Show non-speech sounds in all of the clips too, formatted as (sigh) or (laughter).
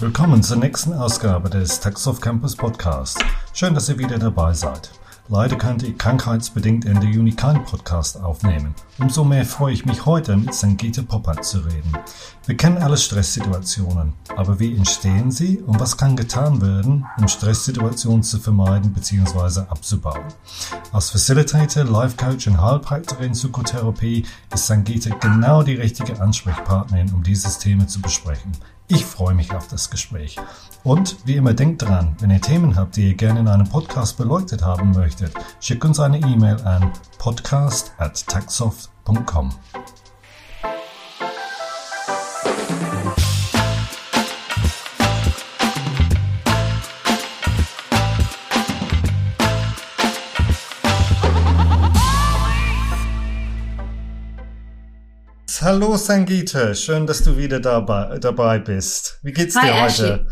Willkommen zur nächsten Ausgabe des Taxoff Campus Podcast. Schön, dass ihr wieder dabei seid. Leider konnte ich krankheitsbedingt Ende Juni keinen Podcast aufnehmen. Umso mehr freue ich mich heute mit Sangeeta Poppert zu reden. Wir kennen alle Stresssituationen, aber wie entstehen sie und was kann getan werden, um Stresssituationen zu vermeiden bzw. abzubauen? Als Facilitator, Life Coach und Heilpraktikerin Psychotherapie ist Sangeeta genau die richtige Ansprechpartnerin, um dieses Thema zu besprechen. Ich freue mich auf das Gespräch. Und wie immer denkt dran, wenn ihr Themen habt, die ihr gerne in einem Podcast beleuchtet haben möchtet, schickt uns eine E-Mail an podcast Hallo Sangita, schön, dass du wieder dabei, dabei bist. Wie geht's Hi, dir heute? Ashley.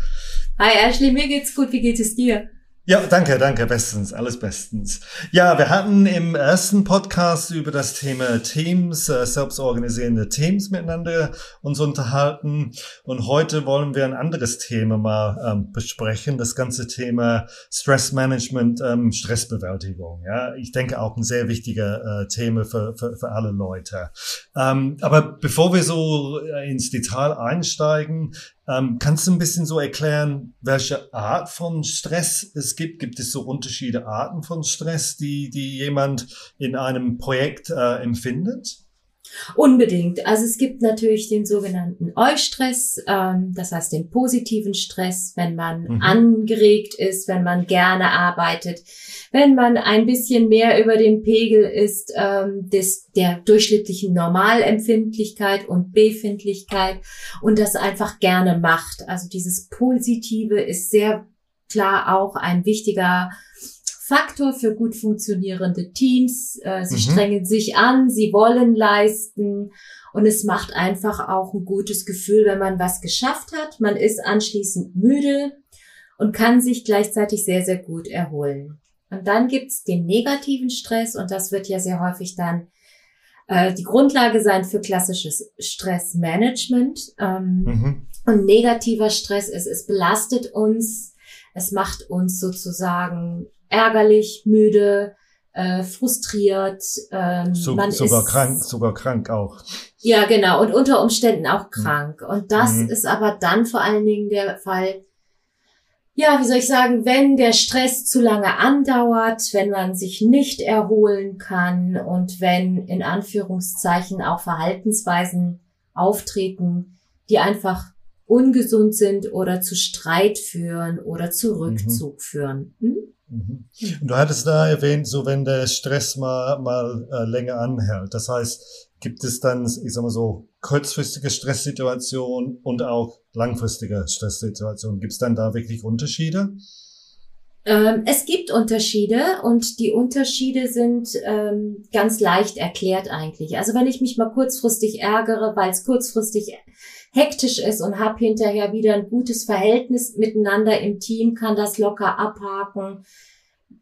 Hi Ashley, mir geht's gut. Wie geht es dir? Ja, danke, danke, bestens, alles bestens. Ja, wir hatten im ersten Podcast über das Thema Teams, äh, selbstorganisierende Teams miteinander uns unterhalten und heute wollen wir ein anderes Thema mal ähm, besprechen, das ganze Thema Stressmanagement, ähm, Stressbewältigung. Ja, ich denke auch ein sehr wichtiger äh, Thema für, für, für alle Leute. Ähm, aber bevor wir so äh, ins Detail einsteigen, ähm, kannst du ein bisschen so erklären, welche Art von Stress es gibt? Gibt es so Unterschiede Arten von Stress, die, die jemand in einem Projekt äh, empfindet? Unbedingt. Also es gibt natürlich den sogenannten Eustress, ähm, das heißt den positiven Stress, wenn man mhm. angeregt ist, wenn man gerne arbeitet, wenn man ein bisschen mehr über den Pegel ist ähm, des, der durchschnittlichen Normalempfindlichkeit und Befindlichkeit und das einfach gerne macht. Also dieses Positive ist sehr klar auch ein wichtiger Faktor für gut funktionierende Teams. Äh, sie mhm. strengen sich an, sie wollen leisten und es macht einfach auch ein gutes Gefühl, wenn man was geschafft hat. Man ist anschließend müde und kann sich gleichzeitig sehr, sehr gut erholen. Und dann gibt's den negativen Stress und das wird ja sehr häufig dann äh, die Grundlage sein für klassisches Stressmanagement. Ähm, mhm. Und negativer Stress ist, es belastet uns, es macht uns sozusagen ärgerlich, müde, äh, frustriert. Ähm, so, man sogar ist, krank, sogar krank auch. Ja, genau. Und unter Umständen auch mhm. krank. Mhm. Und das mhm. ist aber dann vor allen Dingen der Fall, ja, wie soll ich sagen, wenn der Stress zu lange andauert, wenn man sich nicht erholen kann und wenn in Anführungszeichen auch Verhaltensweisen auftreten, die einfach ungesund sind oder zu Streit führen oder zu mhm. Rückzug mhm. führen. Hm? Mhm. Und du hattest da erwähnt, so wenn der Stress mal, mal äh, länger anhält. Das heißt, gibt es dann, ich sag mal so, kurzfristige Stresssituationen und auch langfristige Stresssituationen? Gibt es dann da wirklich Unterschiede? Ähm, es gibt Unterschiede und die Unterschiede sind ähm, ganz leicht erklärt eigentlich. Also wenn ich mich mal kurzfristig ärgere, weil es kurzfristig hektisch ist und habe hinterher wieder ein gutes Verhältnis miteinander im Team, kann das locker abhaken.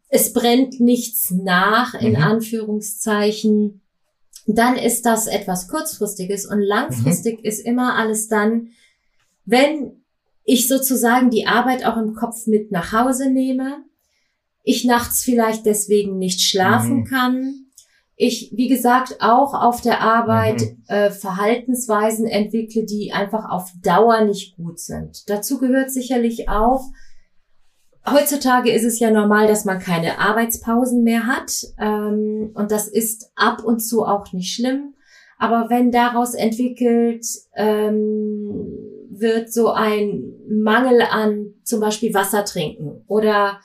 Es brennt nichts nach, in mhm. Anführungszeichen. Dann ist das etwas kurzfristiges und langfristig mhm. ist immer alles dann, wenn ich sozusagen die Arbeit auch im Kopf mit nach Hause nehme, ich nachts vielleicht deswegen nicht schlafen mhm. kann, ich, wie gesagt, auch auf der Arbeit mhm. äh, Verhaltensweisen entwickle, die einfach auf Dauer nicht gut sind. Dazu gehört sicherlich auch, heutzutage ist es ja normal, dass man keine Arbeitspausen mehr hat. Ähm, und das ist ab und zu auch nicht schlimm. Aber wenn daraus entwickelt ähm, wird so ein Mangel an zum Beispiel Wasser trinken oder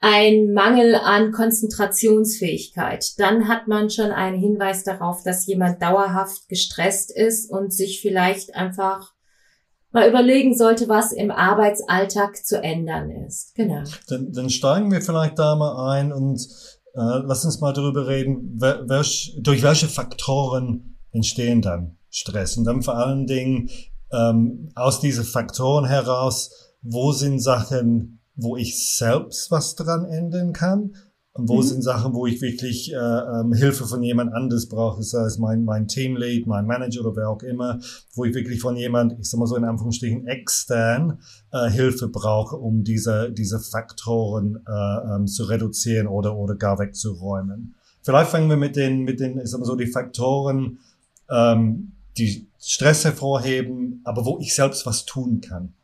ein Mangel an Konzentrationsfähigkeit. Dann hat man schon einen Hinweis darauf, dass jemand dauerhaft gestresst ist und sich vielleicht einfach mal überlegen sollte, was im Arbeitsalltag zu ändern ist. Genau. Dann, dann steigen wir vielleicht da mal ein und äh, lass uns mal darüber reden, welch, durch welche Faktoren entstehen dann Stress und dann vor allen Dingen ähm, aus diesen Faktoren heraus, wo sind Sachen, wo ich selbst was dran ändern kann Und wo mhm. sind Sachen, wo ich wirklich äh, ähm, Hilfe von jemand anderes brauche, sei es mein, mein Teamlead, mein Manager oder wer auch immer, wo ich wirklich von jemand, ich sag mal so in Anführungsstrichen, extern äh, Hilfe brauche, um diese, diese Faktoren äh, ähm, zu reduzieren oder, oder gar wegzuräumen. Vielleicht fangen wir mit den, mit den, ich sag mal so, die Faktoren, ähm, die Stress hervorheben, aber wo ich selbst was tun kann.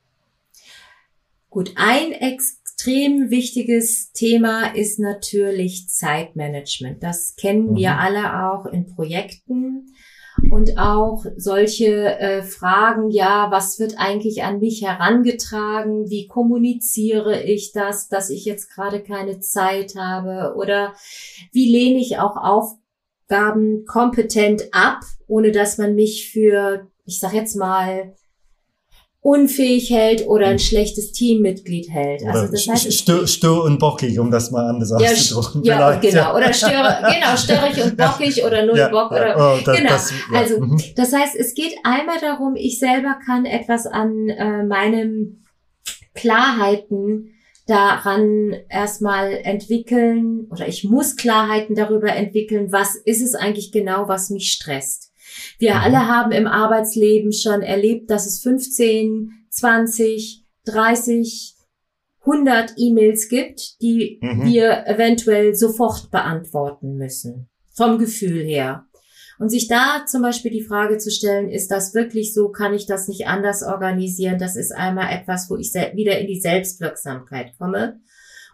Gut, ein Ex extrem wichtiges Thema ist natürlich Zeitmanagement. Das kennen mhm. wir alle auch in Projekten und auch solche äh, Fragen, ja, was wird eigentlich an mich herangetragen? Wie kommuniziere ich das, dass ich jetzt gerade keine Zeit habe? Oder wie lehne ich auch Aufgaben kompetent ab, ohne dass man mich für, ich sag jetzt mal, unfähig hält oder ein hm. schlechtes Teammitglied hält. Also das heißt, stör, stör und bockig, um das mal anders ja, auszudrücken. Ja, genau. Ja. Oder störe, (laughs) genau, störig und bockig oder null ja, Bock oder oh, das, genau. Das, also mhm. das heißt, es geht einmal darum, ich selber kann etwas an äh, meinem Klarheiten daran erstmal entwickeln oder ich muss Klarheiten darüber entwickeln, was ist es eigentlich genau, was mich stresst. Wir mhm. alle haben im Arbeitsleben schon erlebt, dass es 15, 20, 30, 100 E-Mails gibt, die mhm. wir eventuell sofort beantworten müssen. Vom Gefühl her. Und sich da zum Beispiel die Frage zu stellen, ist das wirklich so? Kann ich das nicht anders organisieren? Das ist einmal etwas, wo ich wieder in die Selbstwirksamkeit komme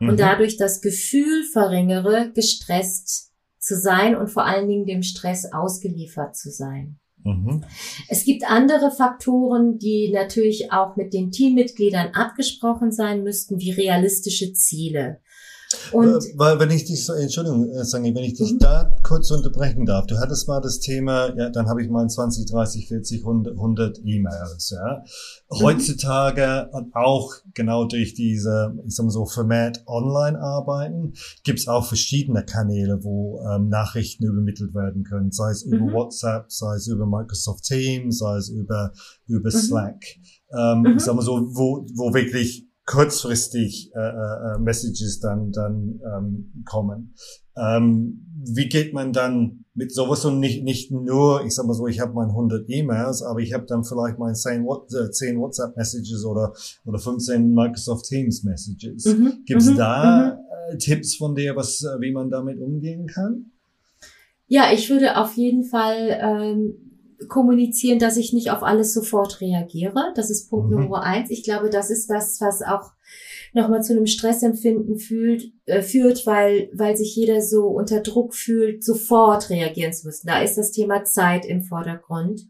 mhm. und dadurch das Gefühl verringere, gestresst zu sein und vor allen Dingen dem Stress ausgeliefert zu sein. Mhm. Es gibt andere Faktoren, die natürlich auch mit den Teammitgliedern abgesprochen sein müssten, wie realistische Ziele. Und äh, weil, wenn ich dich so, Entschuldigung, äh, Sangi, wenn ich dich mhm. da kurz unterbrechen darf. Du hattest mal das Thema, ja, dann habe ich mal 20, 30, 40, 100, E-Mails, ja. Mhm. Heutzutage und auch genau durch diese, ich sag mal so, vermehrt Online-Arbeiten gibt's auch verschiedene Kanäle, wo ähm, Nachrichten übermittelt werden können, sei es über mhm. WhatsApp, sei es über Microsoft Teams, sei es über, über mhm. Slack. Ähm, mhm. Ich sag mal so, wo, wo wirklich kurzfristig äh, äh, Messages dann dann ähm, kommen. Ähm, wie geht man dann mit sowas und nicht nicht nur, ich sag mal so, ich habe meine 100 E-Mails, aber ich habe dann vielleicht meine 10, äh, 10 WhatsApp Messages oder oder 15 Microsoft Teams Messages. Mhm, Gibt es mhm, da mhm. äh, Tipps von dir, was äh, wie man damit umgehen kann? Ja, ich würde auf jeden Fall ähm, kommunizieren, dass ich nicht auf alles sofort reagiere. Das ist Punkt mhm. Nummer eins. Ich glaube, das ist das, was auch nochmal zu einem Stressempfinden fühlt, äh, führt, weil, weil sich jeder so unter Druck fühlt, sofort reagieren zu müssen. Da ist das Thema Zeit im Vordergrund.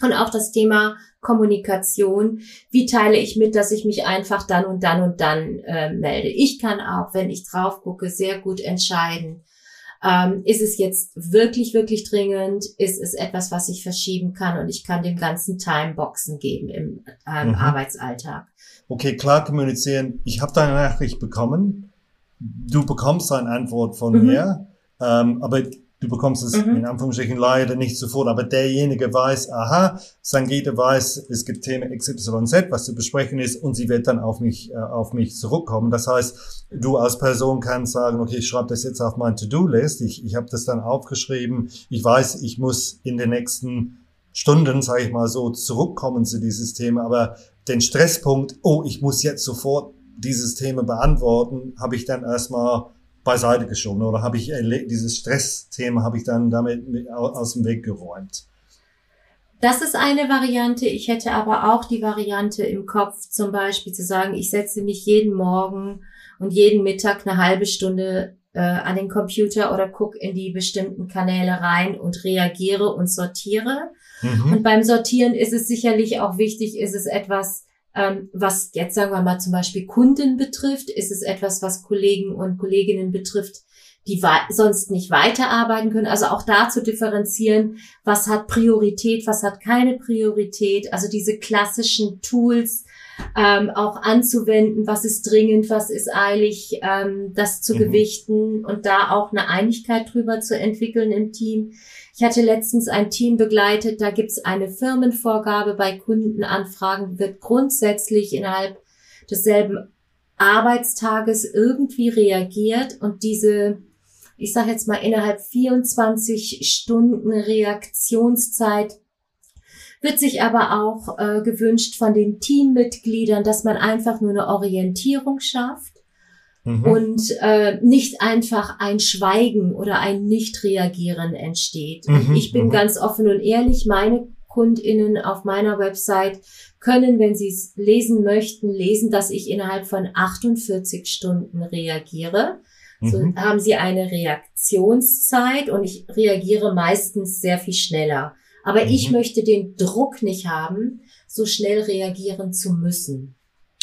Und auch das Thema Kommunikation. Wie teile ich mit, dass ich mich einfach dann und dann und dann äh, melde? Ich kann auch, wenn ich drauf gucke, sehr gut entscheiden, ähm, ist es jetzt wirklich, wirklich dringend? Ist es etwas, was ich verschieben kann und ich kann dem ganzen Timeboxen geben im ähm, mhm. Arbeitsalltag? Okay, klar kommunizieren. Ich habe deine Nachricht bekommen. Du bekommst eine Antwort von mhm. mir. Ähm, aber Du bekommst es mhm. in Anführungsstrichen leider nicht sofort, aber derjenige weiß, aha, Sangita weiß, es gibt Themen XYZ, was zu besprechen ist und sie wird dann auf mich, äh, auf mich zurückkommen. Das heißt, du als Person kannst sagen, okay, ich schreibe das jetzt auf mein To-Do-List, ich, ich habe das dann aufgeschrieben, ich weiß, ich muss in den nächsten Stunden, sage ich mal so, zurückkommen zu dieses Thema, aber den Stresspunkt, oh, ich muss jetzt sofort dieses Thema beantworten, habe ich dann erstmal beiseite geschoben oder habe ich dieses Stressthema habe ich dann damit aus dem Weg geräumt. Das ist eine Variante. Ich hätte aber auch die Variante im Kopf, zum Beispiel zu sagen, ich setze mich jeden Morgen und jeden Mittag eine halbe Stunde äh, an den Computer oder gucke in die bestimmten Kanäle rein und reagiere und sortiere. Mhm. Und beim Sortieren ist es sicherlich auch wichtig, ist es etwas, was jetzt sagen wir mal zum Beispiel Kunden betrifft, ist es etwas, was Kollegen und Kolleginnen betrifft, die sonst nicht weiterarbeiten können. Also auch da zu differenzieren, was hat Priorität, was hat keine Priorität. Also diese klassischen Tools ähm, auch anzuwenden, was ist dringend, was ist eilig, ähm, das zu mhm. gewichten und da auch eine Einigkeit drüber zu entwickeln im Team. Ich hatte letztens ein Team begleitet, da gibt es eine Firmenvorgabe bei Kundenanfragen, wird grundsätzlich innerhalb desselben Arbeitstages irgendwie reagiert und diese, ich sage jetzt mal, innerhalb 24 Stunden Reaktionszeit wird sich aber auch äh, gewünscht von den Teammitgliedern, dass man einfach nur eine Orientierung schafft mhm. und äh, nicht einfach ein Schweigen oder ein Nicht-Reagieren entsteht. Mhm. Ich bin mhm. ganz offen und ehrlich, meine KundInnen auf meiner Website können, wenn sie es lesen möchten, lesen, dass ich innerhalb von 48 Stunden reagiere. So mhm. haben sie eine Reaktionszeit und ich reagiere meistens sehr viel schneller. Aber mhm. ich möchte den Druck nicht haben, so schnell reagieren zu müssen.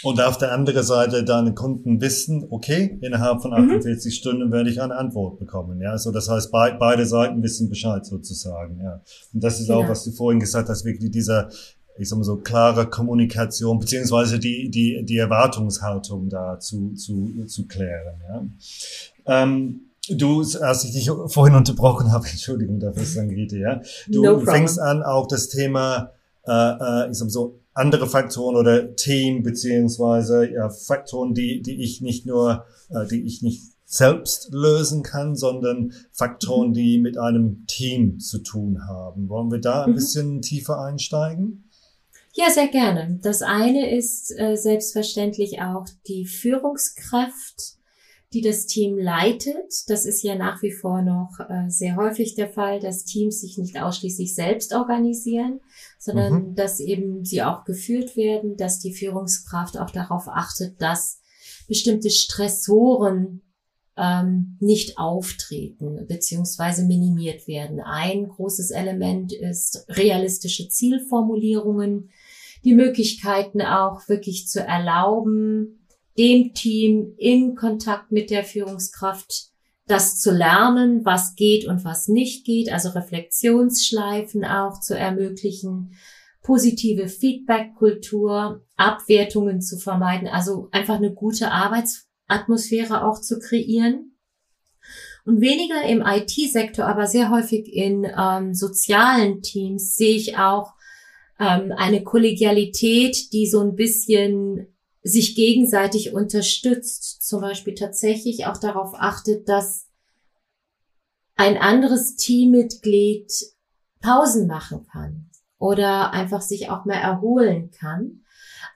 Und auf der anderen Seite deine Kunden wissen, okay, innerhalb von 48 mhm. Stunden werde ich eine Antwort bekommen. Ja, so das heißt, be beide Seiten wissen Bescheid sozusagen. Ja, und das ist genau. auch, was du vorhin gesagt hast, wirklich dieser, ich sag mal so klare Kommunikation beziehungsweise die die die Erwartungshaltung da zu zu zu klären. Ja. Ähm, Du, als ich dich vorhin unterbrochen habe, (laughs) Entschuldigung dafür, Sangrite, ja. Du no fängst an, auch das Thema, äh, äh, ich sag mal so, andere Faktoren oder Team beziehungsweise ja, Faktoren, die, die ich nicht nur, äh, die ich nicht selbst lösen kann, sondern Faktoren, die mit einem Team zu tun haben. Wollen wir da ein mhm. bisschen tiefer einsteigen? Ja, sehr gerne. Das eine ist äh, selbstverständlich auch die Führungskraft, die das Team leitet. Das ist ja nach wie vor noch äh, sehr häufig der Fall, dass Teams sich nicht ausschließlich selbst organisieren, sondern mhm. dass eben sie auch geführt werden, dass die Führungskraft auch darauf achtet, dass bestimmte Stressoren ähm, nicht auftreten beziehungsweise minimiert werden. Ein großes Element ist realistische Zielformulierungen, die Möglichkeiten auch wirklich zu erlauben, dem Team in Kontakt mit der Führungskraft das zu lernen, was geht und was nicht geht, also Reflexionsschleifen auch zu ermöglichen, positive Feedback-Kultur, Abwertungen zu vermeiden, also einfach eine gute Arbeitsatmosphäre auch zu kreieren. Und weniger im IT-Sektor, aber sehr häufig in ähm, sozialen Teams sehe ich auch ähm, eine Kollegialität, die so ein bisschen sich gegenseitig unterstützt, zum Beispiel tatsächlich auch darauf achtet, dass ein anderes Teammitglied Pausen machen kann oder einfach sich auch mehr erholen kann.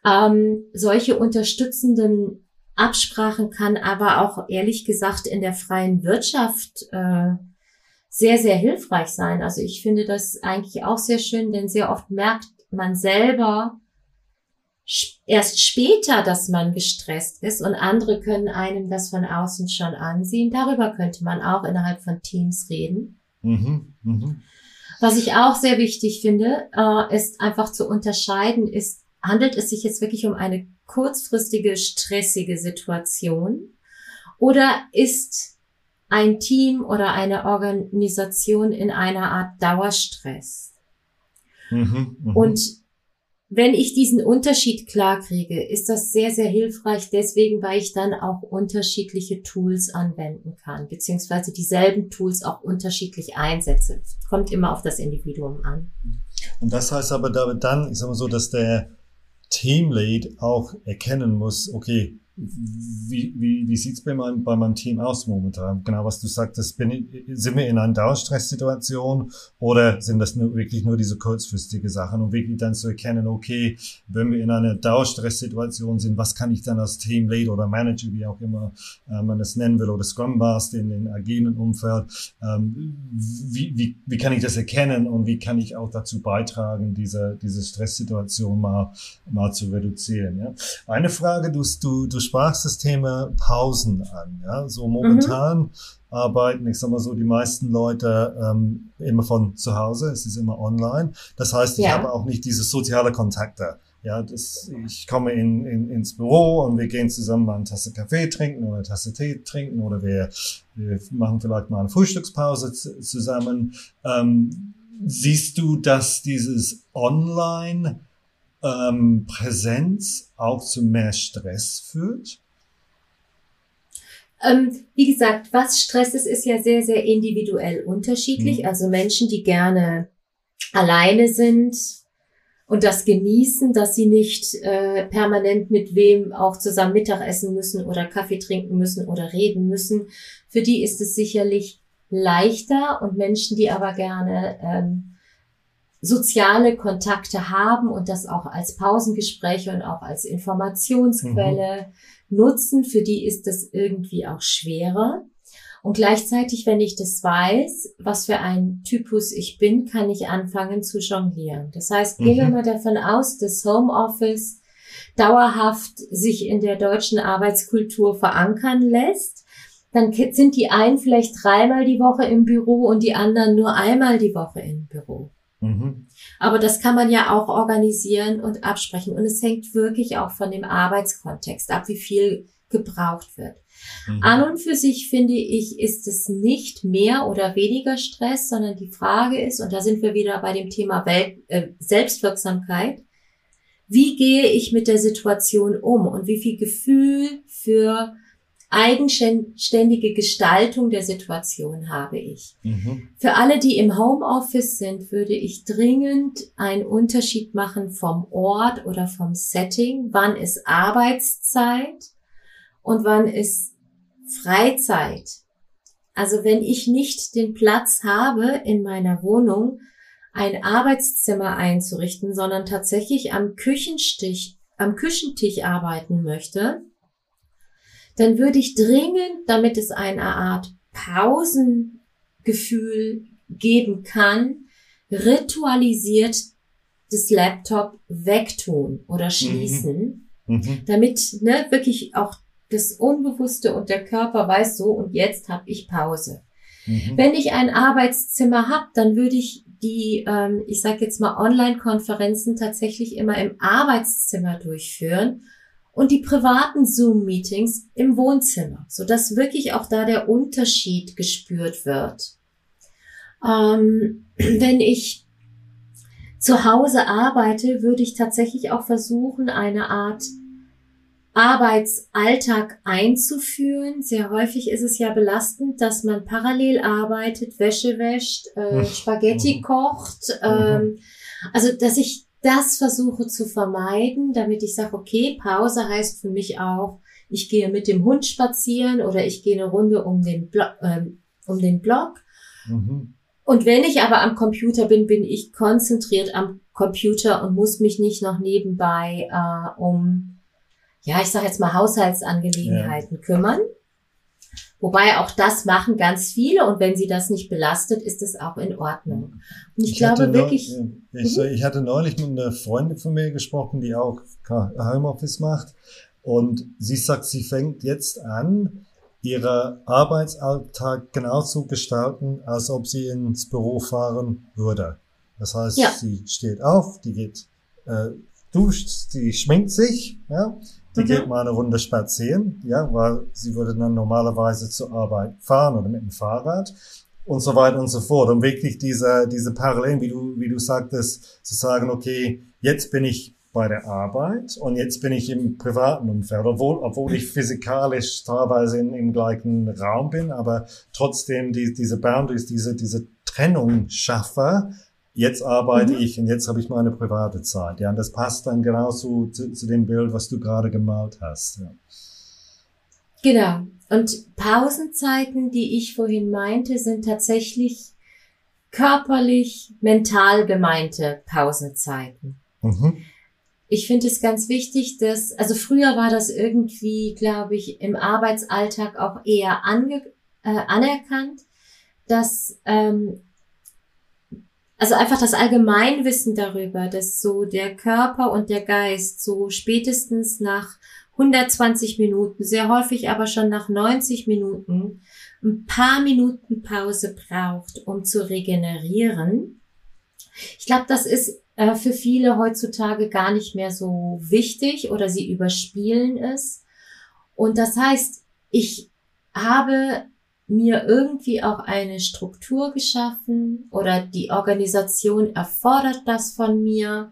Ähm, solche unterstützenden Absprachen kann aber auch ehrlich gesagt in der freien Wirtschaft äh, sehr, sehr hilfreich sein. Also ich finde das eigentlich auch sehr schön, denn sehr oft merkt man selber, erst später, dass man gestresst ist und andere können einem das von außen schon ansehen. Darüber könnte man auch innerhalb von Teams reden. Mhm, mh. Was ich auch sehr wichtig finde, äh, ist einfach zu unterscheiden, ist, handelt es sich jetzt wirklich um eine kurzfristige, stressige Situation oder ist ein Team oder eine Organisation in einer Art Dauerstress? Mhm, mh. Und wenn ich diesen Unterschied klar kriege, ist das sehr, sehr hilfreich deswegen, weil ich dann auch unterschiedliche Tools anwenden kann, beziehungsweise dieselben Tools auch unterschiedlich einsetze. Kommt immer auf das Individuum an. Und das heißt aber dann, ich sag mal so, dass der Teamlead auch erkennen muss, okay, wie, wie, wie sieht's bei meinem, bei meinem Team aus momentan? Genau, was du sagtest, bin ich, sind wir in einer Dauerstresssituation oder sind das nur, wirklich nur diese kurzfristige Sachen und wirklich dann zu erkennen, okay, wenn wir in einer Dauerstresssituation sind, was kann ich dann als Teamlead oder Manager, wie auch immer äh, man das nennen will, oder Scrum Master in den agilen Umfeld, ähm, wie, wie, wie kann ich das erkennen und wie kann ich auch dazu beitragen, diese, diese Stresssituation mal, mal zu reduzieren? Ja? Eine Frage, du, du, du Thema Pausen an. Ja? So momentan mhm. arbeiten, ich sag mal so, die meisten Leute ähm, immer von zu Hause, es ist immer online. Das heißt, ich ja. habe auch nicht diese soziale Kontakte. Ja, das, ich komme in, in, ins Büro und wir gehen zusammen mal eine Tasse Kaffee trinken oder eine Tasse Tee trinken oder wir, wir machen vielleicht mal eine Frühstückspause zusammen. Ähm, siehst du, dass dieses Online ähm, Präsenz auch zu mehr Stress führt? Ähm, wie gesagt, was Stress ist, ist ja sehr, sehr individuell unterschiedlich. Mhm. Also Menschen, die gerne alleine sind und das genießen, dass sie nicht äh, permanent mit wem auch zusammen Mittag essen müssen oder Kaffee trinken müssen oder reden müssen. Für die ist es sicherlich leichter und Menschen, die aber gerne ähm, soziale Kontakte haben und das auch als Pausengespräche und auch als Informationsquelle mhm. nutzen, für die ist das irgendwie auch schwerer. Und gleichzeitig, wenn ich das weiß, was für ein Typus ich bin, kann ich anfangen zu jonglieren. Das heißt, mhm. gehen wir mhm. mal davon aus, dass Homeoffice dauerhaft sich in der deutschen Arbeitskultur verankern lässt. Dann sind die einen vielleicht dreimal die Woche im Büro und die anderen nur einmal die Woche im Büro. Mhm. Aber das kann man ja auch organisieren und absprechen. Und es hängt wirklich auch von dem Arbeitskontext ab, wie viel gebraucht wird. Mhm. An und für sich finde ich, ist es nicht mehr oder weniger Stress, sondern die Frage ist, und da sind wir wieder bei dem Thema Welt, äh, Selbstwirksamkeit, wie gehe ich mit der Situation um und wie viel Gefühl für eigenständige Gestaltung der Situation habe ich. Mhm. Für alle, die im Homeoffice sind, würde ich dringend einen Unterschied machen vom Ort oder vom Setting. Wann ist Arbeitszeit und wann ist Freizeit? Also wenn ich nicht den Platz habe in meiner Wohnung, ein Arbeitszimmer einzurichten, sondern tatsächlich am Küchenstich, am Küchentisch arbeiten möchte, dann würde ich dringend, damit es eine Art Pausengefühl geben kann, ritualisiert das Laptop wegtun oder schließen, mhm. Mhm. damit ne, wirklich auch das Unbewusste und der Körper weiß so und jetzt habe ich Pause. Mhm. Wenn ich ein Arbeitszimmer habe, dann würde ich die, ähm, ich sage jetzt mal, Online-Konferenzen tatsächlich immer im Arbeitszimmer durchführen und die privaten Zoom-Meetings im Wohnzimmer, so dass wirklich auch da der Unterschied gespürt wird. Ähm, (clears throat) wenn ich zu Hause arbeite, würde ich tatsächlich auch versuchen, eine Art Arbeitsalltag einzuführen. Sehr häufig ist es ja belastend, dass man parallel arbeitet, Wäsche wäscht, äh, Spaghetti mhm. kocht. Ähm, also, dass ich das versuche zu vermeiden, damit ich sage, okay, Pause heißt für mich auch, ich gehe mit dem Hund spazieren oder ich gehe eine Runde um den, Blo ähm, um den Block. Mhm. Und wenn ich aber am Computer bin, bin ich konzentriert am Computer und muss mich nicht noch nebenbei äh, um, ja, ich sage jetzt mal Haushaltsangelegenheiten ja. kümmern. Wobei auch das machen ganz viele und wenn sie das nicht belastet, ist es auch in Ordnung. Und ich, ich glaube wirklich. ich, mhm. ich hatte neulich mit einer Freundin von mir gesprochen, die auch Homeoffice macht. Und sie sagt, sie fängt jetzt an, ihre Arbeitsalltag genauso gestalten, als ob sie ins Büro fahren würde. Das heißt, ja. sie steht auf, die geht, äh, duscht, die schminkt sich, ja, die mhm. geht mal eine Runde spazieren, ja, weil sie würde dann normalerweise zur Arbeit fahren oder mit dem Fahrrad und so weiter und so fort. Und wirklich diese, diese Parallelen, wie du, wie du sagtest, zu sagen, okay, jetzt bin ich bei der Arbeit und jetzt bin ich im privaten Umfeld, obwohl, obwohl ich physikalisch teilweise in, im gleichen Raum bin, aber trotzdem die, diese Boundaries, diese, diese Trennung schaffe, jetzt arbeite mhm. ich und jetzt habe ich meine private Zeit. Ja, und das passt dann genauso zu, zu dem Bild, was du gerade gemalt hast. Ja. Genau. Und Pausenzeiten, die ich vorhin meinte, sind tatsächlich körperlich, mental gemeinte Pausenzeiten. Mhm. Ich finde es ganz wichtig, dass, also früher war das irgendwie, glaube ich, im Arbeitsalltag auch eher ange, äh, anerkannt, dass ähm, also einfach das Allgemeinwissen darüber, dass so der Körper und der Geist so spätestens nach 120 Minuten, sehr häufig aber schon nach 90 Minuten, ein paar Minuten Pause braucht, um zu regenerieren. Ich glaube, das ist äh, für viele heutzutage gar nicht mehr so wichtig oder sie überspielen es. Und das heißt, ich habe mir irgendwie auch eine Struktur geschaffen oder die Organisation erfordert das von mir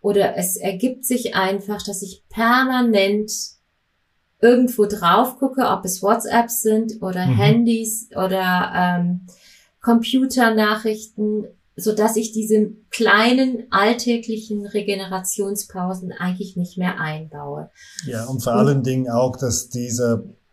oder es ergibt sich einfach, dass ich permanent irgendwo drauf gucke, ob es WhatsApps sind oder mhm. Handys oder ähm, Computernachrichten so dass ich diese kleinen alltäglichen Regenerationspausen eigentlich nicht mehr einbaue. Ja, und vor allen Dingen auch, dass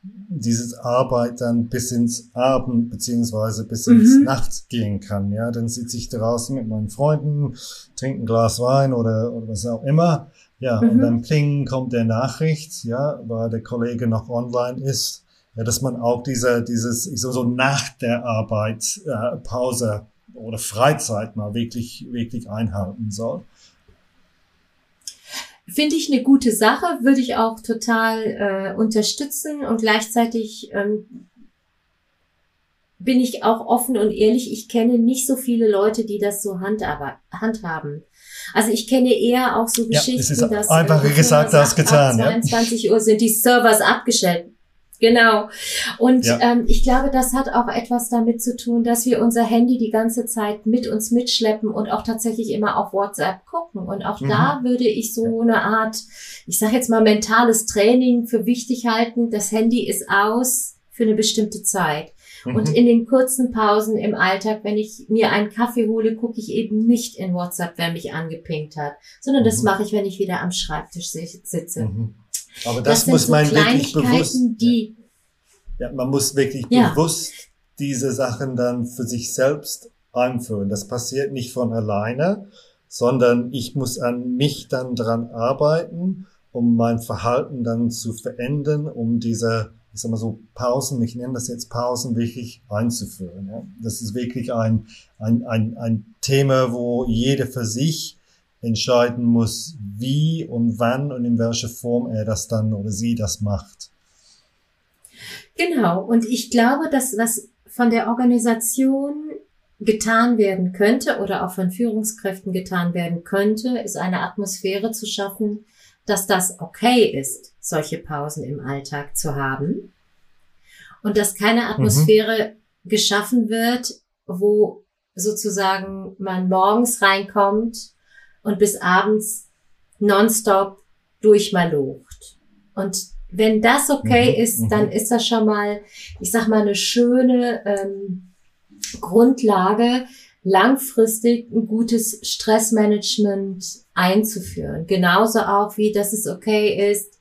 diese dieses Arbeit dann bis ins Abend beziehungsweise bis ins mhm. Nacht gehen kann. Ja, dann sitze ich draußen mit meinen Freunden, trinke ein Glas Wein oder, oder was auch immer. Ja, mhm. und dann klingen kommt der Nachricht, ja, weil der Kollege noch online ist, ja, dass man auch diese, dieses, ich so, so nach der Arbeit äh, Pause oder Freizeit mal wirklich, wirklich einhalten soll. Finde ich eine gute Sache, würde ich auch total äh, unterstützen und gleichzeitig ähm, bin ich auch offen und ehrlich, ich kenne nicht so viele Leute, die das so handhaben. Also ich kenne eher auch so Geschichten, ja, es ist dass einfacher äh, gesagt als getan. Ab 22 ja. Uhr sind die Servers abgestellt. Genau. Und ja. ähm, ich glaube, das hat auch etwas damit zu tun, dass wir unser Handy die ganze Zeit mit uns mitschleppen und auch tatsächlich immer auf WhatsApp gucken. Und auch mhm. da würde ich so eine Art, ich sage jetzt mal, mentales Training für wichtig halten. Das Handy ist aus für eine bestimmte Zeit. Mhm. Und in den kurzen Pausen im Alltag, wenn ich mir einen Kaffee hole, gucke ich eben nicht in WhatsApp, wer mich angepinkt hat, sondern mhm. das mache ich, wenn ich wieder am Schreibtisch sitze. Aber das, das muss so man wirklich bewusst. Die, ja, man muss wirklich ja. bewusst diese Sachen dann für sich selbst einführen. Das passiert nicht von alleine, sondern ich muss an mich dann dran arbeiten, um mein Verhalten dann zu verändern, um diese, ich sag mal so, Pausen, ich nenne das jetzt Pausen, wirklich einzuführen. Ja? Das ist wirklich ein, ein, ein, ein Thema, wo jeder für sich entscheiden muss, wie und wann und in welcher Form er das dann oder sie das macht. Genau. Und ich glaube, dass was von der Organisation getan werden könnte oder auch von Führungskräften getan werden könnte, ist eine Atmosphäre zu schaffen, dass das okay ist, solche Pausen im Alltag zu haben. Und dass keine mhm. Atmosphäre mhm. geschaffen wird, wo sozusagen man morgens reinkommt und bis abends nonstop durchmalocht. Und wenn das okay mhm, ist, dann mhm. ist das schon mal, ich sag mal, eine schöne ähm, Grundlage, langfristig ein gutes Stressmanagement einzuführen. Genauso auch wie, dass es okay ist,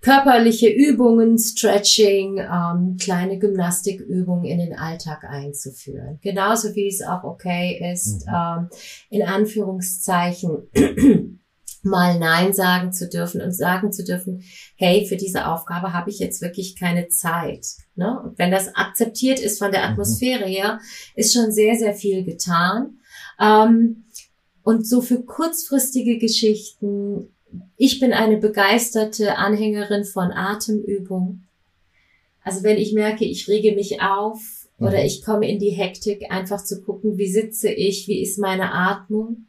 körperliche Übungen, Stretching, ähm, kleine Gymnastikübungen in den Alltag einzuführen. Genauso wie es auch okay ist, mhm. ähm, in Anführungszeichen (clears throat) mal Nein sagen zu dürfen und sagen zu dürfen, hey, für diese Aufgabe habe ich jetzt wirklich keine Zeit. Ne? Und wenn das akzeptiert ist von der mhm. Atmosphäre her, ist schon sehr, sehr viel getan. Ähm, und so für kurzfristige Geschichten ich bin eine begeisterte Anhängerin von Atemübung. Also wenn ich merke, ich rege mich auf oder mhm. ich komme in die Hektik, einfach zu gucken, wie sitze ich, wie ist meine Atmung.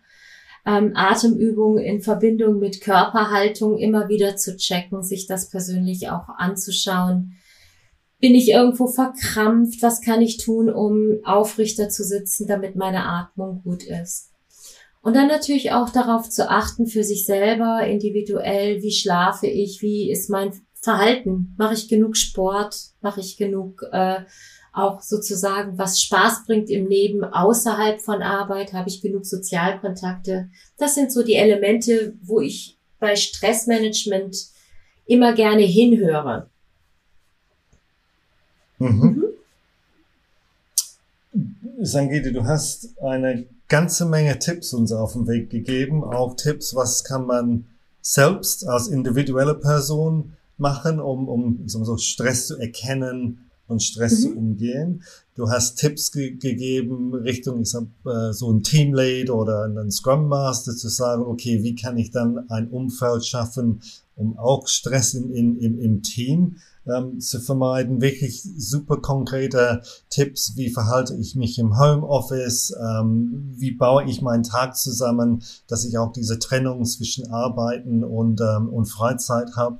Ähm, Atemübungen in Verbindung mit Körperhaltung immer wieder zu checken, sich das persönlich auch anzuschauen. Bin ich irgendwo verkrampft? Was kann ich tun, um aufrichter zu sitzen, damit meine Atmung gut ist? Und dann natürlich auch darauf zu achten für sich selber, individuell, wie schlafe ich, wie ist mein Verhalten, mache ich genug Sport, mache ich genug äh, auch sozusagen, was Spaß bringt im Leben außerhalb von Arbeit, habe ich genug Sozialkontakte. Das sind so die Elemente, wo ich bei Stressmanagement immer gerne hinhöre. Mhm. Mhm. Sangite, du hast eine ganze Menge Tipps uns auf den Weg gegeben. Auch Tipps, was kann man selbst als individuelle Person machen, um, um so, Stress zu erkennen und Stress mhm. zu umgehen. Du hast Tipps ge gegeben Richtung, ich sag, äh, so ein Teamlead oder ein Scrum Master zu sagen, okay, wie kann ich dann ein Umfeld schaffen, um auch Stress in, in, im, im Team ähm, zu vermeiden. Wirklich super konkrete Tipps, wie verhalte ich mich im Homeoffice, ähm, wie baue ich meinen Tag zusammen, dass ich auch diese Trennung zwischen Arbeiten und, ähm, und Freizeit habe.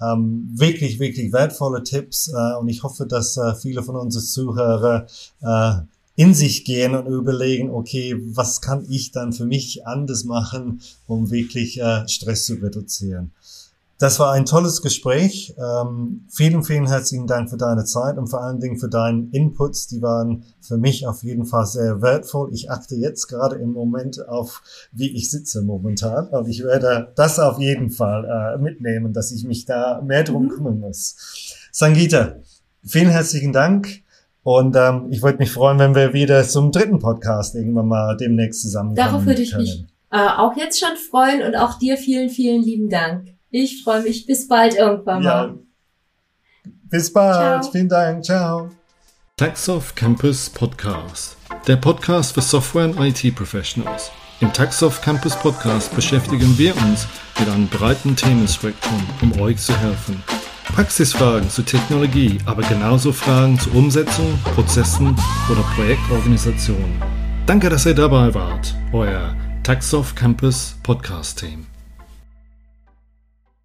Ähm, wirklich, wirklich wertvolle Tipps äh, und ich hoffe, dass äh, viele von unseren Zuhörer äh, in sich gehen und überlegen, okay, was kann ich dann für mich anders machen, um wirklich äh, Stress zu reduzieren. Das war ein tolles Gespräch. Ähm, vielen, vielen herzlichen Dank für deine Zeit und vor allen Dingen für deinen Inputs. Die waren für mich auf jeden Fall sehr wertvoll. Ich achte jetzt gerade im Moment auf, wie ich sitze momentan. Und ich werde das auf jeden Fall äh, mitnehmen, dass ich mich da mehr drum mhm. kümmern muss. Sangita, vielen herzlichen Dank. Und ähm, ich würde mich freuen, wenn wir wieder zum dritten Podcast irgendwann mal demnächst zusammenkommen Darauf würde ich können. mich äh, auch jetzt schon freuen und auch dir vielen, vielen lieben Dank. Ich freue mich. Bis bald irgendwann mal. Ja. Bis bald. Ciao. Vielen Dank. Ciao. Taxoff Campus Podcast. Der Podcast für Software- und IT-Professionals. Im Taxoff Campus Podcast beschäftigen wir uns mit einem breiten Themenspektrum, um euch zu helfen. Praxisfragen zur Technologie, aber genauso Fragen zur Umsetzung, Prozessen oder Projektorganisation. Danke, dass ihr dabei wart. Euer Taxoff Campus Podcast Team.